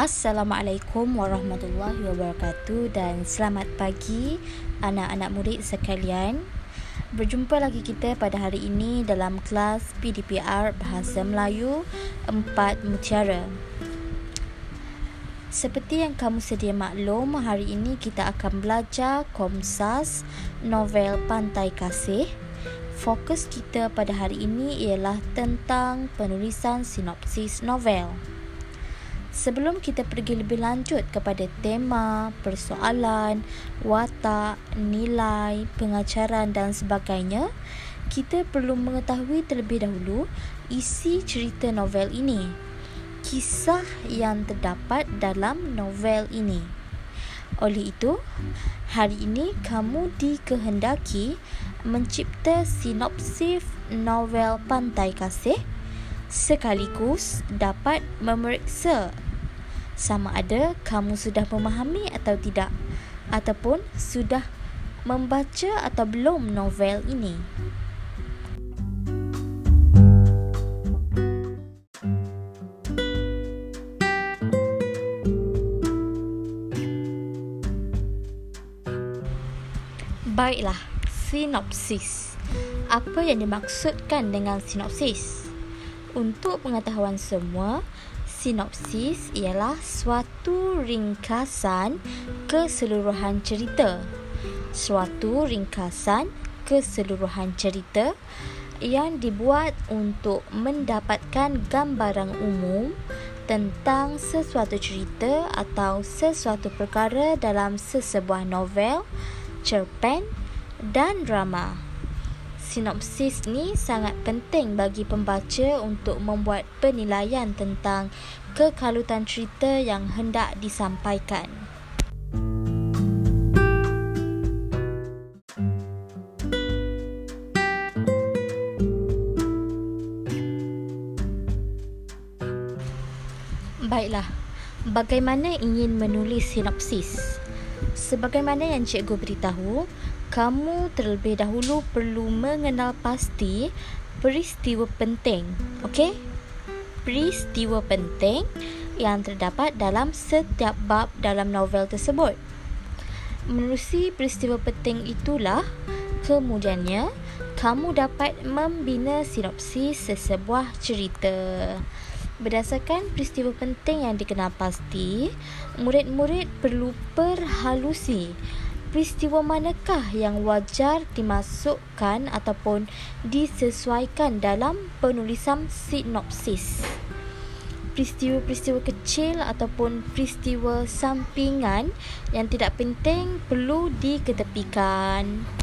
Assalamualaikum warahmatullahi wabarakatuh dan selamat pagi anak-anak murid sekalian. Berjumpa lagi kita pada hari ini dalam kelas PDPR Bahasa Melayu 4 Mutiara. Seperti yang kamu sedia maklum, hari ini kita akan belajar Komsas novel Pantai Kasih. Fokus kita pada hari ini ialah tentang penulisan sinopsis novel. Sebelum kita pergi lebih lanjut kepada tema, persoalan, watak, nilai, pengajaran dan sebagainya, kita perlu mengetahui terlebih dahulu isi cerita novel ini. Kisah yang terdapat dalam novel ini. Oleh itu, hari ini kamu dikehendaki mencipta sinopsis novel Pantai Kasih sekaligus dapat memeriksa sama ada kamu sudah memahami atau tidak ataupun sudah membaca atau belum novel ini. Baiklah, sinopsis. Apa yang dimaksudkan dengan sinopsis? Untuk pengetahuan semua, sinopsis ialah suatu ringkasan keseluruhan cerita. Suatu ringkasan keseluruhan cerita yang dibuat untuk mendapatkan gambaran umum tentang sesuatu cerita atau sesuatu perkara dalam sesebuah novel, cerpen dan drama sinopsis ni sangat penting bagi pembaca untuk membuat penilaian tentang kekalutan cerita yang hendak disampaikan. Baiklah, bagaimana ingin menulis sinopsis? Sebagaimana yang cikgu beritahu, kamu terlebih dahulu perlu mengenal pasti peristiwa penting. Okey? Peristiwa penting yang terdapat dalam setiap bab dalam novel tersebut. Menerusi peristiwa penting itulah kemudiannya kamu dapat membina sinopsis sesebuah cerita. Berdasarkan peristiwa penting yang dikenal pasti, murid-murid perlu perhalusi peristiwa manakah yang wajar dimasukkan ataupun disesuaikan dalam penulisan sinopsis. Peristiwa-peristiwa kecil ataupun peristiwa sampingan yang tidak penting perlu diketepikan.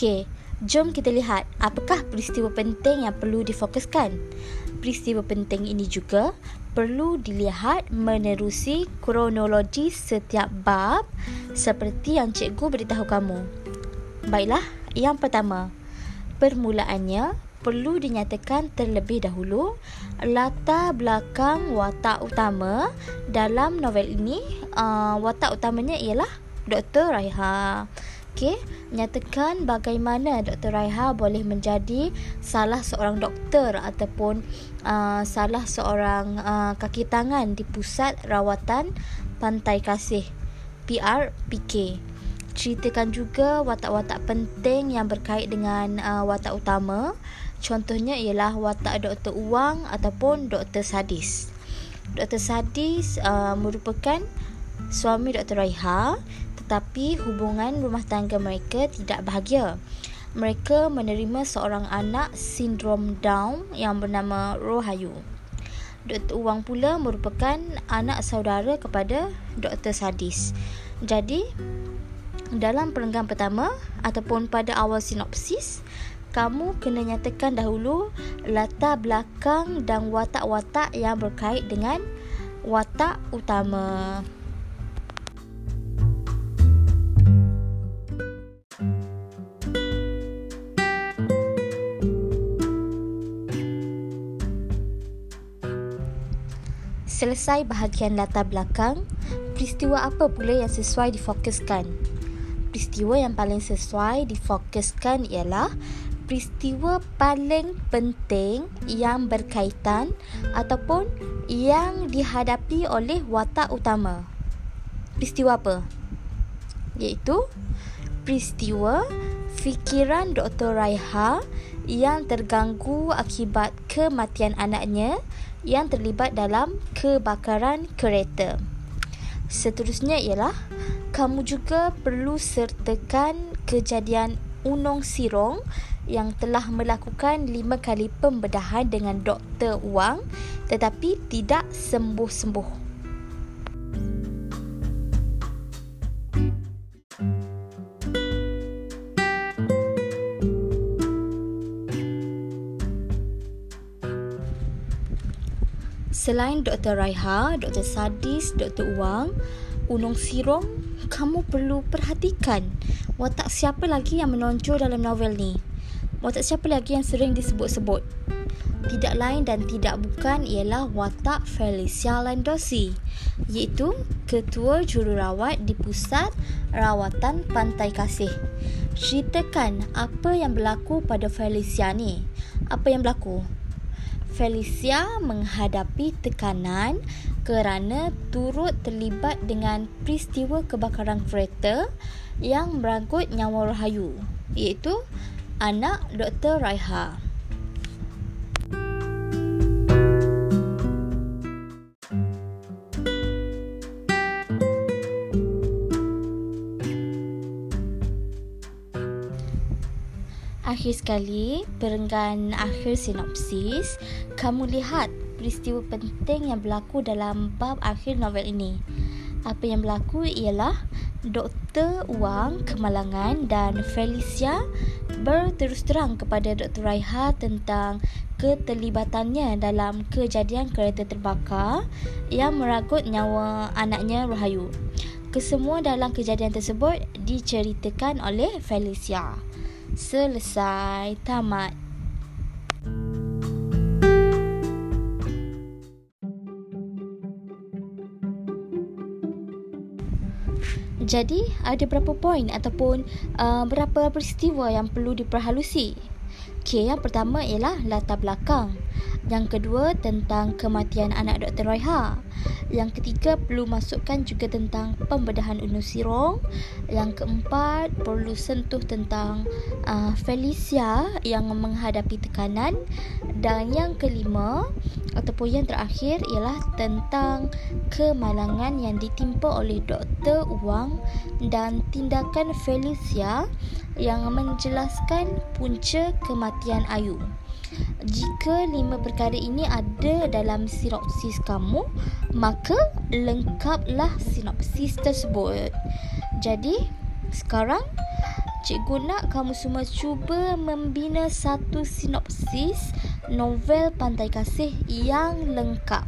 Okey, Jom kita lihat apakah peristiwa penting yang perlu difokuskan. Peristiwa penting ini juga perlu dilihat menerusi kronologi setiap bab seperti yang cikgu beritahu kamu. Baiklah, yang pertama. Permulaannya perlu dinyatakan terlebih dahulu latar belakang watak utama dalam novel ini. Uh, watak utamanya ialah Dr. Raiha. Okey, nyatakan bagaimana Dr. Raiha boleh menjadi salah seorang doktor ataupun uh, salah seorang uh, kaki tangan di pusat rawatan Pantai Kasih PRPK. Ceritakan juga watak-watak penting yang berkait dengan uh, watak utama. Contohnya ialah watak Dr. Uang ataupun Dr. Sadis. Dr. Sadis uh, merupakan suami Dr. Raiha tetapi hubungan rumah tangga mereka tidak bahagia. Mereka menerima seorang anak sindrom Down yang bernama Rohayu. Dr. Uang pula merupakan anak saudara kepada Dr. Sadis. Jadi, dalam perenggan pertama ataupun pada awal sinopsis, kamu kena nyatakan dahulu latar belakang dan watak-watak yang berkait dengan watak utama. Selesai bahagian latar belakang, peristiwa apa pula yang sesuai difokuskan? peristiwa yang paling sesuai difokuskan ialah peristiwa paling penting yang berkaitan ataupun yang dihadapi oleh watak utama. Peristiwa apa? Iaitu peristiwa fikiran Dr. Raiha yang terganggu akibat kematian anaknya yang terlibat dalam kebakaran kereta. Seterusnya ialah kamu juga perlu sertakan kejadian Unong Sirong yang telah melakukan lima kali pembedahan dengan Dr. Wang tetapi tidak sembuh-sembuh. Selain Dr. Raiha, Dr. Sadis, Dr. Wang, Unong Sirong, kamu perlu perhatikan watak siapa lagi yang menonjol dalam novel ni. Watak siapa lagi yang sering disebut-sebut. Tidak lain dan tidak bukan ialah watak Felicia Landosi, iaitu Ketua Jururawat di Pusat Rawatan Pantai Kasih. Ceritakan apa yang berlaku pada Felicia ni. Apa yang berlaku? Felicia menghadapi tekanan kerana turut terlibat dengan peristiwa kebakaran kereta yang merangkut nyawa Rahayu iaitu anak Dr. Raiha. Akhir sekali, perenggan akhir sinopsis, kamu lihat peristiwa penting yang berlaku dalam bab akhir novel ini. Apa yang berlaku ialah Dr. Wang kemalangan dan Felicia berterus terang kepada Dr. Raiha tentang keterlibatannya dalam kejadian kereta terbakar yang meragut nyawa anaknya Rahayu. Kesemua dalam kejadian tersebut diceritakan oleh Felicia selesai tamat Jadi ada berapa poin ataupun uh, berapa peristiwa yang perlu diperhalusi? Okay, yang pertama ialah latar belakang. Yang kedua tentang kematian anak Dr. Raiha. Yang ketiga perlu masukkan juga tentang pembedahan Unu Sirong. Yang keempat perlu sentuh tentang uh, Felicia yang menghadapi tekanan. Dan yang kelima ataupun yang terakhir ialah tentang kemalangan yang ditimpa oleh Dr. Wang dan tindakan Felicia yang menjelaskan punca kematian Ayu. Jika lima perkara ini ada dalam sinopsis kamu, maka lengkaplah sinopsis tersebut. Jadi, sekarang cikgu nak kamu semua cuba membina satu sinopsis novel Pantai Kasih yang lengkap.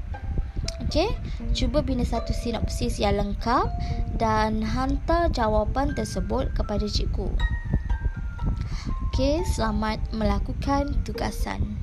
Okey, cuba bina satu sinopsis yang lengkap dan hantar jawapan tersebut kepada cikgu. Okey, selamat melakukan tugasan.